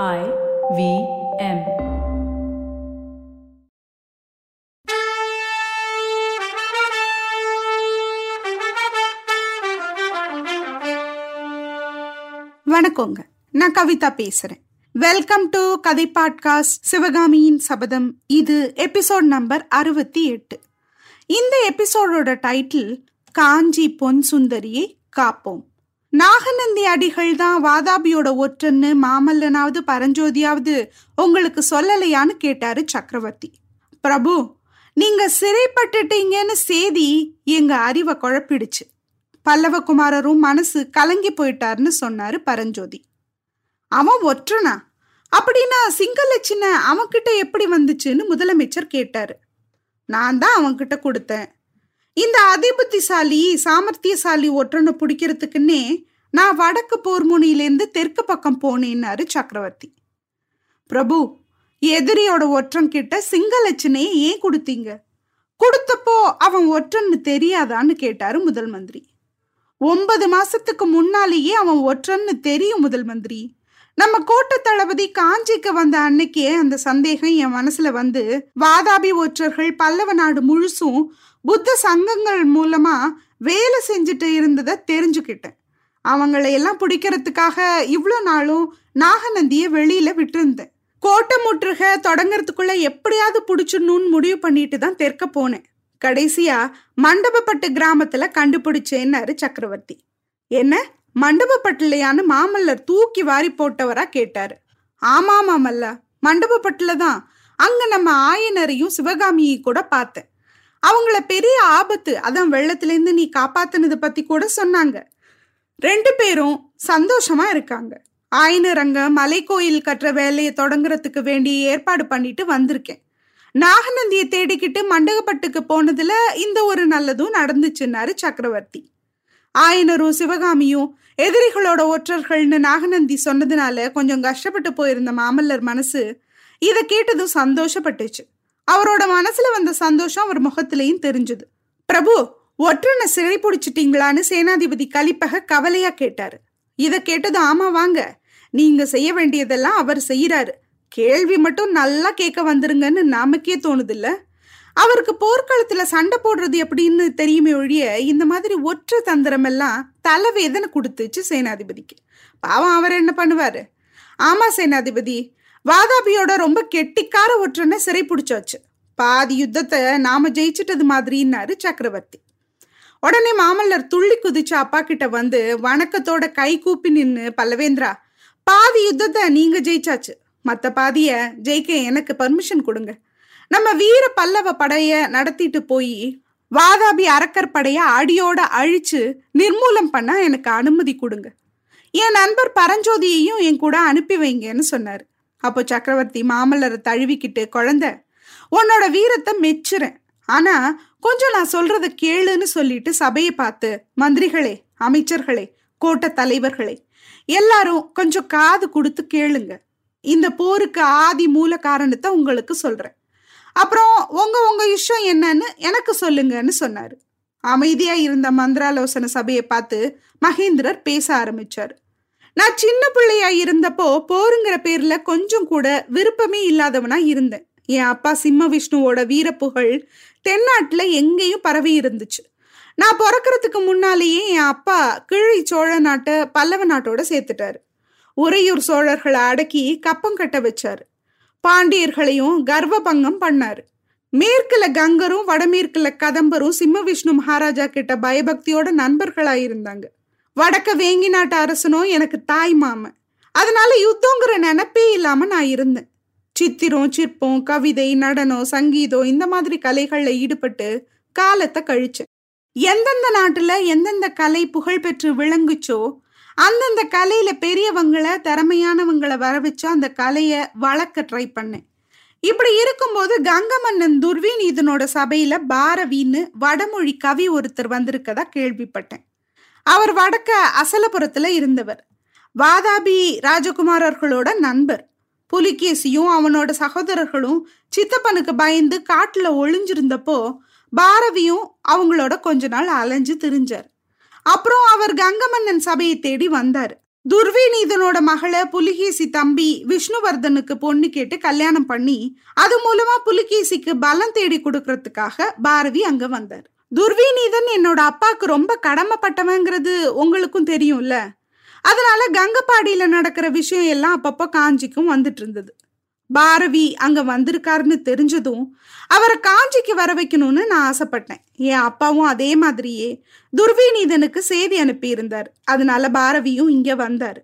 I V M. வணக்கங்க. நான் கவிதா பேசுறேன். வெல்கம் டு கதை பாட்காஸ்ட் சிவகாமியின் சபதம். இது எபிசோட் நம்பர் அறுபத்தி எட்டு. இந்த எபிசோடோட டைட்டில் காஞ்சி பொன் சுந்தரியை காப்போம். நாகநந்தி அடிகள் தான் வாதாபியோட ஒற்றன்னு மாமல்லனாவது பரஞ்சோதியாவது உங்களுக்கு சொல்லலையான்னு கேட்டாரு சக்கரவர்த்தி. பிரபு நீங்க சிறைப்பட்டுட்டீங்கன்னு செய்தி எங்க அறிவை குழப்பிடுச்சு. பல்லவகுமாரரும் மனசு கலங்கி போயிட்டாருன்னு சொன்னாரு பரஞ்சோதி. அவன் ஒற்றனா? அப்படின்னா சிங்கலட்சின அவன்கிட்ட எப்படி வந்துச்சுன்னு முதலமைச்சர் கேட்டாரு. நான் தான் அவன்கிட்ட கொடுத்தேன். இந்த அதிபுத்திசாலி சாமர்த்தியசாலி ஒற்றனை பிடிக்கிறதுக்குன்னே நான் வடக்கு போர்முனியிலேருந்து தெற்கு பக்கம் போனேன்னாரு சக்கரவர்த்தி. பிரபு எதிரியோட ஒற்றன் கிட்ட சிங்கலட்சணையை ஏன் கொடுத்தீங்க? கொடுத்தப்போ அவன் ஒற்றன்னு தெரியாதான்னு கேட்டாரு முதல் மந்திரி. ஒன்பது மாசத்துக்கு முன்னாலேயே அவன் ஒற்றன்னு தெரியும் முதல் மந்திரி. நம்ம கோட்டை தளபதி காஞ்சிக்கு வந்த அன்னைக்கே அந்த சந்தேகம் என் மனசுல வந்து வாதாபி ஒற்றர்கள் பல்லவ நாடு முழுசும் புத்த சங்கங்கள் மூலமா வேலை செஞ்சுட்டு இருந்ததை தெரிஞ்சுக்கிட்டேன். அவங்களை எல்லாம் பிடிக்கிறதுக்காக இவ்வளோ நாளும் நாகநந்தியை வெளியில விட்டுருந்தேன். கோட்டை முற்றுக தொடங்கிறதுக்குள்ள எப்படியாவது பிடிச்சிடணும்னு முடிவு பண்ணிட்டு தான் தெற்க போனேன். கடைசியா மண்டபப்பட்டு கிராமத்துல கண்டுபிடிச்சேன்னாரு சக்கரவர்த்தி. என்ன? மண்டபப்பட்டுலையான்னு மாமல்லர் தூக்கி வாரி போட்டவரா கேட்டாரு. ஆமா மாமல்ல மண்டபப்பட்டுல தான். அங்க நம்ம ஆயனரையும் சிவகாமியை கூட பார்த்தேன். அவங்கள பெரிய ஆபத்து அதான் வெள்ளத்திலேருந்து நீ காப்பாத்தினதை பத்தி கூட சொன்னாங்க. ரெண்டு பேரும் சந்தோஷமா இருக்காங்க. ஆயனர் அங்க மலை கோயில் கட்டுற வேலையை தொடங்குறதுக்கு வேண்டிய ஏற்பாடு பண்ணிட்டு வந்திருக்கேன். நாகநந்தியை தேடிக்கிட்டு மண்டகப்பட்டுக்கு போனதுல இந்த ஒரு நல்லதும் நடந்துச்சுன்னாரு சக்கரவர்த்தி. ஆயனரும் சிவகாமியும் எதிரிகளோட ஒற்றர்கள்னு நாகநந்தி சொன்னதுனால கொஞ்சம் கஷ்டப்பட்டு போயிருந்த மாமல்லர் மனசு இதை கேட்டதும் சந்தோஷப்பட்டுச்சு. அவரோட மனசுல வந்த சந்தோஷம் அவர் முகத்திலையும் தெரிஞ்சது. பிரபு ஒற்றனை சிறை பிடிச்சிட்டீங்களான்னு சேனாதிபதி கலிப்பக கவலையா கேட்டாரு. இதை கேட்டதும் ஆமா வாங்க. நீங்க செய்ய வேண்டியதெல்லாம் அவர் செய்யறாரு கேள்வி மட்டும் நல்லா கேட்க வந்துருங்கன்னு நமக்கே தோணுது இல்ல அவருக்கு போர்க்களத்துல சண்டை போடுறது எப்படின்னு தெரியுமே ஒழிய இந்த மாதிரி ஒற்றை தந்திரம் எல்லாம் தலைவேதனை கொடுத்துச்சு சேனாதிபதிக்கு. பாவம் அவர் என்ன பண்ணுவாரு? ஆமா சேனாதிபதி. வாதாபியோட ரொம்ப கெட்டிக்கார ஒற்றனை சிறை பிடிச்சாச்சு. பாதி யுத்தத்தை நாம ஜெயிச்சிட்டது மாதிரின்னாரு சக்கரவர்த்தி. உடனே மாமல்லர் துள்ளி குதிச்சு அப்பா கிட்ட வந்து வணக்கத்தோட கை கூப்பி நின்னு பல்லவேந்திரா. பாதி யுத்தத்தை நீங்க ஜெயிச்சாச்சு. மற்ற பாதிய ஜெயிக்க எனக்கு பர்மிஷன் கொடுங்க. நம்ம வீர பல்லவ படைய நடத்திட்டு போய் வாதாபி அரக்கர் படைய அடியோட அழிச்சு நிர்மூலம் பண்ண எனக்கு அனுமதி கொடுங்க. என் நண்பர் பரஞ்சோதியையும் என் கூட அனுப்பி வைங்கன்னு சொன்னாரு. அப்போ சக்கரவர்த்தி மாமல்லரை தழுவிக்கிட்டு குழந்த உன்னோட வீரத்தை மெச்சுறேன். ஆனா கொஞ்சம் நான் சொல்றத கேளுன்னு சொல்லிட்டு சபையை பார்த்து மந்திரிகளே அமைச்சர்களே கோட்ட தலைவர்களே எல்லாரும் கொஞ்சம் காது கொடுத்து கேளுங்க. இந்த போருக்கு ஆதி மூல காரணத்தை உங்களுக்கு சொல்றேன். அப்புறம் உங்க உங்க இஷ்டம் என்னன்னு எனக்கு சொல்லுங்கன்னு சொன்னாரு. அமைதியா இருந்த மந்திராலோசன சபையை பார்த்து மகேந்திரர் பேச ஆரம்பிச்சார். நான் சின்ன பிள்ளையா இருந்தப்போ போருங்கிற பேர்ல கொஞ்சம் கூட விருப்பமே இல்லாதவனா இருந்தேன். என் அப்பா சிம்ம விஷ்ணுவோட வீரப்புகழ் தென்னாட்டில் எங்கேயும் பரவி இருந்துச்சு. நான் பிறக்கிறதுக்கு முன்னாலேயே என் அப்பா கிழி சோழ நாட்டை பல்லவ நாட்டோட சேர்த்துட்டாரு. உறையூர் சோழர்களை அடக்கி கப்பம் கட்ட வச்சாரு. பாண்டியர்களையும் கர்வபங்கம் பண்ணாரு. மேற்குல கங்கரும் வடமேற்குல கதம்பரும் சிம்ம விஷ்ணு மகாராஜா கிட்ட பயபக்தியோட நண்பர்களா இருந்தாங்க. வடக்க வேங்கி நாட்டு அரசனும் எனக்கு தாய் மாமன். அதனால யுத்தங்கிற நினப்பே இல்லாம நான் இருந்தேன். சித்திரம் சிற்பம் கவிதை நடனம் சங்கீதம் இந்த மாதிரி கலைகளில் ஈடுபட்டு காலத்தை கழிச்சேன் எந்தெந்த நாட்டில் எந்தெந்த கலை புகழ்பெற்று விளங்குச்சோ அந்தந்த கலையில பெரியவங்களை திறமையானவங்களை வர வச்சு அந்த கலையை வளர்க்க ட்ரை பண்ணேன். இப்படி இருக்கும்போது கங்க மன்னன் துர்வீன் இதனோட சபையில பாரவின்னு வடமொழி கவி ஒருத்தர் வந்திருக்கதா கேள்விப்பட்டேன். அவர் வடக்க அசலபுரத்துல இருந்தவர். வாதாபி ராஜகுமாரர்களோட நண்பர். புலிகேசியும் அவனோட சகோதரர்களும் சித்தப்பனுக்கு பயந்து காட்டுல ஒளிஞ்சிருந்தப்போ பாரவியும் அவங்களோட கொஞ்ச நாள் அலைஞ்சு திரிஞ்சார். அப்புறம் அவர் கங்கமன்னன் சபையை தேடி வந்தார். துர்விநீதனோட மகளை புலிகேசி தம்பி விஷ்ணுவர்தனுக்கு பொண்ணு கேட்டு கல்யாணம் பண்ணி அது மூலமா புலிகேசிக்கு பலம் தேடி கொடுக்கறதுக்காக பாரதி அங்க வந்தார். துர்விநீதன் என்னோட அப்பாவுக்கு ரொம்ப கடமைப்பட்டவங்கிறது உங்களுக்கும் தெரியும்ல? அதனால கங்கப்பாடியில நடக்கிற விஷயம் எல்லாம் அப்பப்போ காஞ்சிக்கும் வந்துட்டு இருந்தது பாரவி அங்க வந்திருக்காருன்னு தெரிஞ்சதும் அவரை காஞ்சிக்கு வர வைக்கணும்னு நான் ஆசைப்பட்டேன். என் அப்பாவும் அதே மாதிரியே துர்விநீதனுக்கு செய்தி அனுப்பியிருந்தார். அதனால பாரவியும் இங்க வந்தார்.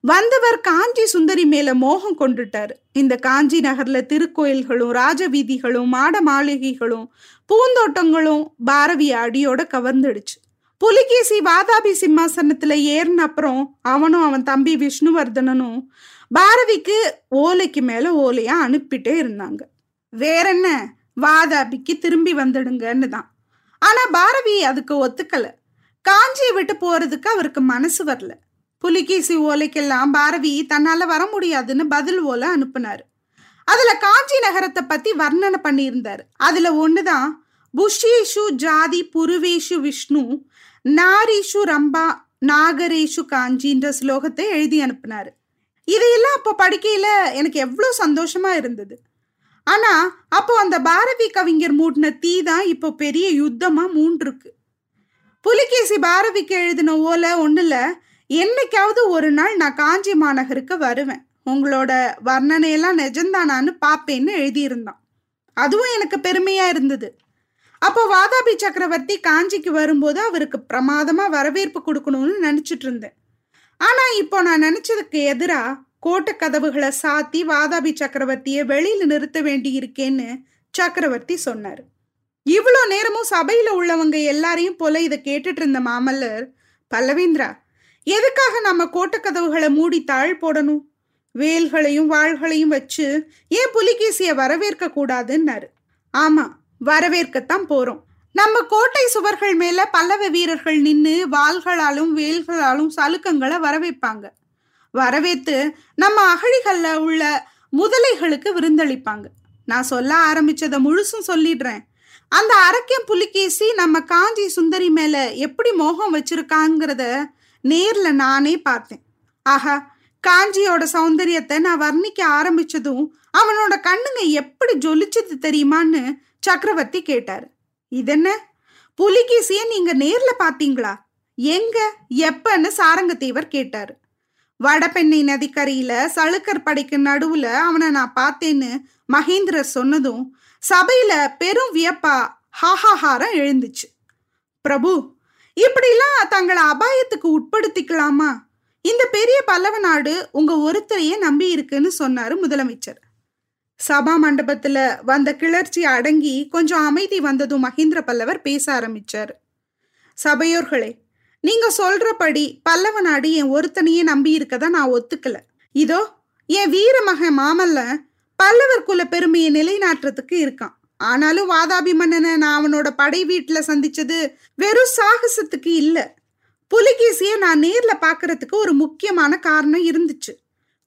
வந்தவர் காஞ்சி சுந்தரி மேல மோகம் கொண்டுட்டார். இந்த காஞ்சி நகர்ல திருக்கோயில்களும் ராஜ வீதிகளும் மாட மாளிகைகளும் பூந்தோட்டங்களும் பாரவி அடியோட கவர்ந்துடுச்சு. புலிகேசி வாதாபி சிம்மாசனத்துல ஏறின அப்புறம் அவனும் அவன் தம்பி விஷ்ணுவர்தனனும் பாரதிக்கு ஓலைக்கு மேல ஓலையா அனுப்பிட்டே இருந்தாங்க. வேற என்ன? வாதாபிக்கு திரும்பி வந்துடுங்கன்னு தான். ஆனா பாரதி அதுக்கு ஒத்துக்கல. காஞ்சியை விட்டு போறதுக்கு அவருக்கு மனசு வரல. புலிகேசி ஓலைக்கெல்லாம் பாரதி தன்னால வர முடியாதுன்னு பதில் ஓலை அனுப்புனாரு. அதுல காஞ்சி நகரத்தை பத்தி வர்ணனை பண்ணியிருந்தாரு. அதுல ஒண்ணுதான் புஷ்யேஷு ஜாதி புருவேஷு விஷ்ணு நாரீஷு ரம்பா நாகரேஷு காஞ்சின்ற ஸ்லோகத்தை எழுதி அனுப்புனாரு. இதையெல்லாம் அப்போ படிக்கையில எனக்கு எவ்வளோ சந்தோஷமா இருந்தது. ஆனா அப்போ அந்த பாரதி கவிஞர் மூட்டின தீ தான் இப்போ பெரிய யுத்தமா மூன்றுருக்கு புலிகேசி பாரதிக்கு எழுதின ஓலை ஒண்ணுல என்னைக்காவது ஒரு நாள் நான் காஞ்சி மாநகருக்கு வருவேன். உங்களோட வர்ணனையெல்லாம் நிஜந்தானான்னு பாப்பேன்னு எழுதியிருந்தான். அதுவும் எனக்கு பெருமையா இருந்தது. அப்போ வாதாபி சக்கரவர்த்தி காஞ்சிக்கு வரும்போது அவருக்கு பிரமாதமா வரவேற்பு கொடுக்கணும்னு நினைச்சிட்டு இருந்தேன். ஆனா இப்போ நான் நினைச்சதுக்கு எதிரா கோட்டை கதவுகளை சாத்தி வாதாபி சக்கரவர்த்தியை வெளியில நிறுத்த வேண்டி இருக்கேன்னு சக்கரவர்த்தி சொன்னார். இவ்வளோ நேரமும் சபையில உள்ளவங்க எல்லாரையும் போல இதை கேட்டுட்டு இருந்த மாமல்லர் பல்லவேந்திரா எதுக்காக நம்ம கோட்டை கதவுகளை மூடி தாழ் போடணும்? வேல்களையும் வாள்களையும் வச்சு ஏன் புலிகேசிய வரவேற்க கூடாதுன்னாரு ஆமா வரவேற்கத்தான் போறோம். நம்ம கோட்டை சுவர்கள் மேல பல்லவ வீரர்கள் நின்று வாள்களாலும் வேல்களாலும் சலுக்கங்களை வரவேற்பாங்க. வரவேத்து நம்ம அகழிகள்ல உள்ள முதலைகளுக்கு விருந்தளிப்பாங்க. நான் சொல்ல ஆரம்பிச்சதை முழுசும் சொல்லிடுறேன். அந்த அரக்கியம் புலிகேசி நம்ம காஞ்சி சுந்தரி மேல எப்படி மோகம் வச்சிருக்காங்கிறத நேர்ல நானே பார்த்தேன். ஆஹா காஞ்சியோட சௌந்தரியத்தை நான் வர்ணிக்க ஆரம்பிச்சதும் அவனோட கண்ணுங்க எப்படி ஜொலிச்சது தெரியுமான்னு சக்கரவர்த்தி கேட்டார். இதென்ன? புலிகேசிய நீங்க நேர்ல பாத்தீங்களா எங்க எப்பன்னு சாரங்கத்தேவர் கேட்டார். வடபெண்ணை நதிக்கரையில சளுக்கர் படைக்கு நடுவுல அவனை நான் பார்த்தேன்னு மகேந்திரர் சொன்னதும் சபையில பெரும் வியப்பா ஹாஹாஹாரம் எழுந்துச்சு. பிரபு இப்படிலாம் தங்களை அபாயத்துக்கு உட்படுத்திக்கலாமா? இந்த பெரிய பல்லவ நாடு உங்க ஒருத்தரையே நம்பி இருக்குன்னு சொன்னாரு முதலமைச்சர். சபா மண்டபத்துல வந்த கிளர்ச்சி அடங்கி கொஞ்சம் அமைதி வந்ததும் மகேந்திர பல்லவர் பேச ஆரம்பிச்சார். சபையோர்களே நீங்க சொல்றபடி பல்லவ நாடு என் ஒருத்தனையே நம்பி இருக்கதா நான் ஒத்துக்கல. இதோ என் வீர மகன் மாமல்ல பல்லவர் குல பெருமையை நிலைநாட்டுறதுக்கு இருக்கான். ஆனாலும் வாதாபி மன்னனை நான் அவனோட படை வீட்டுல சந்திச்சது வெறும் சாகசத்துக்கு இல்ல. புலிகேசிய நான் நேர்ல பாக்குறதுக்கு ஒரு முக்கியமான காரணம் இருந்துச்சு.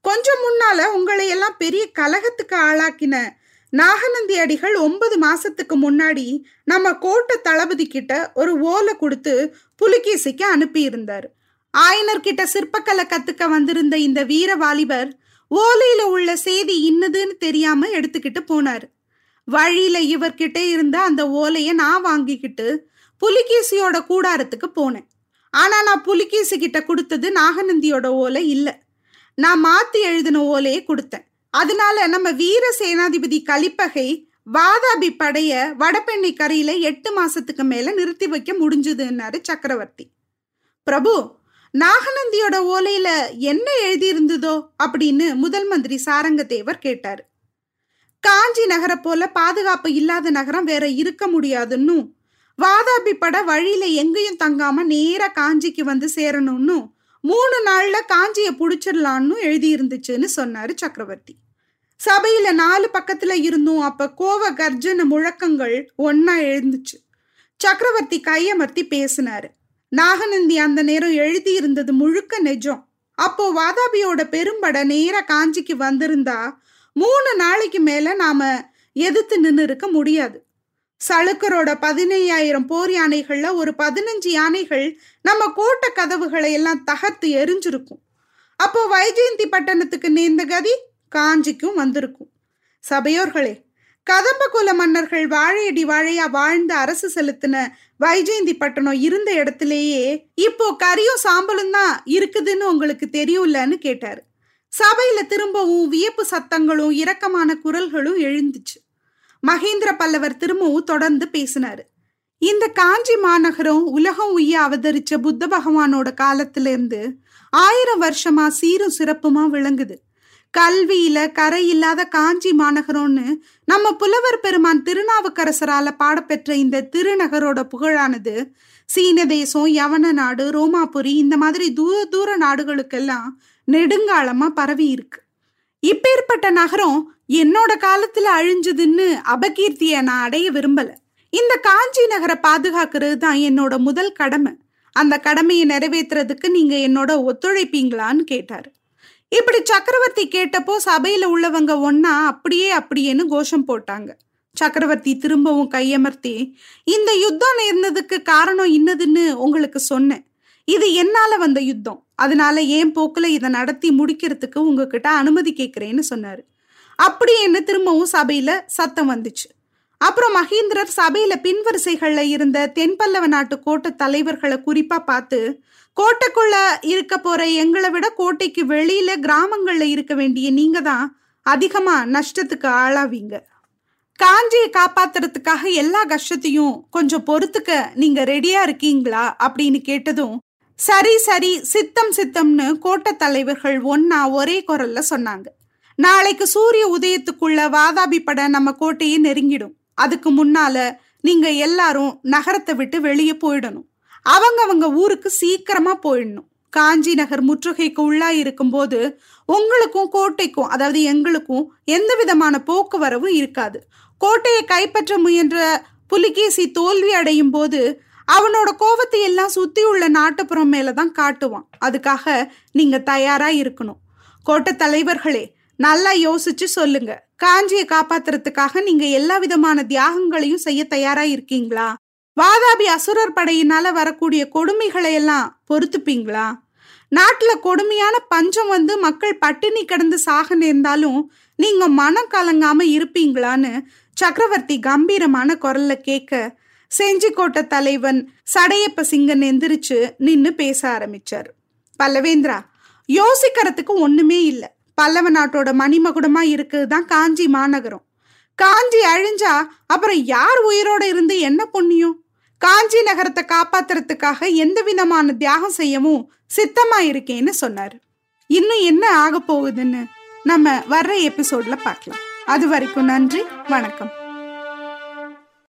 கொஞ்சம் முன்னால உங்களை எல்லாம் பெரிய கலகத்துக்கு ஆளாக்கின நாகநந்தி அடிகள் ஒன்பது மாசத்துக்கு முன்னாடி நம்ம கோட்டை தளபதி கிட்ட ஒரு ஓலை கொடுத்து புலிகேசிக்கு அனுப்பியிருந்தார். ஆயனர்கிட்ட சிற்பக்கலை கத்துக்க வந்திருந்த இந்த வீர வாலிபர் ஓலையில உள்ள செய்தி இன்னதுன்னு தெரியாம எடுத்துக்கிட்டு போனார். வழியில இவர்கிட்ட இருந்த அந்த ஓலைய நான் வாங்கிக்கிட்டு புலிகேசியோட கூடாரத்துக்கு போனேன். ஆனா நான் புலிகேசி கிட்ட கொடுத்தது நாகநந்தியோட ஓலை இல்லை. நான் மாத்தி எழுதின ஓலையை கொடுத்தேன். அதனால நம்ம வீர சேனாதிபதி கலிப்பகை வாதாபி படைய வடபெண்ணை கரையில எட்டு மாசத்துக்கு மேல நிறுத்தி வைக்க முடிஞ்சதுன்னாரு சக்கரவர்த்தி. பிரபு நாகநந்தியோட ஓலையில என்ன எழுதியிருந்ததோ அப்படின்னு முதல் மந்திரி சாரங்கதேவர் கேட்டார். காஞ்சி நகர போல பாதுகாப்பு இல்லாத நகரம் வேற இருக்க முடியாதுன்னு வாதாபி பட வழியில எங்கேயும் தங்காம நேரா காஞ்சிக்கு வந்து சேரணும்னு மூணு நாள்ல காஞ்சியை புடிச்சிடலான்னு எழுதியிருந்துச்சுன்னு சொன்னார் சொன்னாரு சக்கரவர்த்தி. சபையில நாலு பக்கத்துல இருந்தும் அப்ப கோவ கர்ஜன முழக்கங்கள் ஒன்னா எழுந்துச்சு. சக்கரவர்த்தி கையமர்த்தி பேசினாரு. நாகநந்தி அந்த நேரம் எழுதி இருந்தது முழுக்க நெஜம். அப்போ வாதாபியோட பெரும்பட நேர காஞ்சிக்கு வந்திருந்தா மூணு நாளைக்கு மேல நாம எதிர்த்து நின்று இருக்க முடியாது. சளுக்கரோட பதினையாயிரம் போர் யானைகள்ல ஒரு பதினஞ்சு யானைகள் நம்ம கோட்டை கதவுகளை எல்லாம் தகர்த்து எரிஞ்சிருக்கும். அப்போ வைஜெயந்தி பட்டணத்துக்கு நேர்ந்த கதி காஞ்சிக்கும் வந்திருக்கும். சபையோர்களே கதம்ப குல மன்னர்கள் வாழையடி வாழையா வாழ்ந்து அரசு செலுத்தின வைஜெயந்தி பட்டணம் இருந்த இடத்திலேயே இப்போ கரியும் சாம்பலும் தான் இருக்குதுன்னு உங்களுக்கு தெரியும்லன்னு கேட்டாரு. சபையில திரும்பவும் வியப்பு சத்தங்களும் இரக்கமான குரல்களும் எழுந்துச்சு. மகேந்திர பல்லவர் திரும்பவும் தொடர்ந்து பேசினாரு. இந்த காஞ்சி மாநகரம் உலகம் உய்ய அவதரிச்ச புத்த பகவானோட காலத்திலிருந்து ஆயிரம் வருஷமா சீரும் சிறப்புமா விளங்குது. கல்வியில கரை இல்லாத காஞ்சி மாநகரம்னு நம்ம புலவர் பெருமான் திருநாவுக்கரசரால பாடப்பெற்ற இந்த திருநகரோட புகழானது சீன தேசம் யவன நாடு ரோமாபுரி இந்த மாதிரி தூர தூர நாடுகளுக்கெல்லாம் நெடுங்காலமா பரவி இருக்கு இப்பேற்பட்ட நகரம் என்னோட காலத்துல அழிஞ்சதுன்னு அபகீர்த்திய நான் அடைய விரும்பல. இந்த காஞ்சி நகரை பாதுகாக்கிறது தான் என்னோட முதல் கடமை. அந்த கடமையை நிறைவேற்றுறதுக்கு நீங்க என்னோட ஒத்துழைப்பீங்களான்னு கேட்டாரு. இப்படி சக்கரவர்த்தி கேட்டப்போ சபையில உள்ளவங்க ஒன்னா அப்படியே அப்படியேன்னு கோஷம் போட்டாங்க. சக்கரவர்த்தி திரும்பவும் கையமர்த்தி இந்த யுத்தம் நேர்ந்ததுக்கு காரணம் இன்னதுன்னு உங்களுக்கு சொன்னேன். இது என்னால வந்த யுத்தம். அதனால ஏன் போக்குல இதை நடத்தி முடிக்கிறதுக்கு உங்ககிட்ட அனுமதி கேட்கிறேன்னு சொன்னாரு. அப்படின்னு திரும்பவும் சபையில சத்தம் வந்துச்சு. அப்புறம் மகேந்திரர் சபையில பின்வரிசைகள்ல இருந்த தென்பல்லவ நாட்டு கோட்டை தலைவர்களை குறிப்பா பார்த்து கோட்டைக்குள்ள இருக்க போற எங்களை விட கோட்டைக்கு வெளியில கிராமங்கள்ல இருக்க வேண்டிய நீங்க தான் அதிகமா நஷ்டத்துக்கு ஆளாவீங்க. காஞ்சியை காப்பாத்துறதுக்காக எல்லா கஷ்டத்தையும் கொஞ்சம் பொறுத்துக்க நீங்க ரெடியா இருக்கீங்களா? அப்படின்னு கேட்டதும் சரி சரி சித்தம் சித்தம்னு கோட்டை தலைவர்கள் ஒன்னா ஒரே குரல்ல சொன்னாங்க. நாளைக்கு சூரிய உதயத்துக்குள்ள வாதாபி படம் நம்ம கோட்டையை நெருங்கிடும். அதுக்கு முன்னால நீங்க எல்லாரும் நகரத்தை விட்டு வெளியே போயிடணும். அவங்க அவங்க ஊருக்கு சீக்கிரமா போயிடணும். காஞ்சி நகர் முற்றுகைக்கு உள்ளா இருக்கும்போது உங்களுக்கும் கோட்டைக்கும் அதாவது எங்களுக்கும் எந்த விதமான போக்குவரவும் இருக்காது. கோட்டையை கைப்பற்ற முயன்ற புலிகேசி தோல்வி அடையும் போது அவனோட கோபத்தை எல்லாம் சுத்தி உள்ள நாட்டுப்புறம் மேலதான் காட்டுவான். அதுக்காக நீங்க தயாரா இருக்கணும். கோட்டை தலைவர்களே நல்லா யோசிச்சு சொல்லுங்க. காஞ்சியை காப்பாத்துறதுக்காக நீங்க எல்லா விதமான தியாகங்களையும் செய்ய தயாரா இருக்கீங்களா? வாதாபி அசுரர் படையினால வரக்கூடிய கொடுமைகளை எல்லாம் பொறுத்துப்பீங்களா? நாட்டுல கொடுமையான பஞ்சம் வந்து மக்கள் பட்டினி கிடந்து சாக நேர்ந்தாலும் நீங்க மனம் கலங்காம இருப்பீங்களான்னு சக்கரவர்த்தி கம்பீரமான குரல்ல கேட்க செஞ்சிக்கோட்டை தலைவன் சடையப்ப சிங்கன் எந்திரிச்சு நின்னு பேச ஆரம்பிச்சார். பல்லவேந்திரா யோசிக்கிறதுக்கு ஒண்ணுமே இல்லை. பல்லவ நாட்டோட மணிமகுடமா இருக்குதுதான் காஞ்சி மாநகரம். காஞ்சி அழிஞ்சா அப்புறம் யார் உயிரோட இருந்து என்ன புண்ணியம்? காஞ்சி நகரத்தை காப்பாத்துறதுக்காக எந்த விதமான தியாகம் செய்யவும் சித்தமா இருக்கேன்னு சொன்னாரு. இன்னும் என்ன ஆக போகுதுன்னு நம்ம வர்ற எபிசோட்ல பார்க்கலாம். அது வரைக்கும் நன்றி வணக்கம்.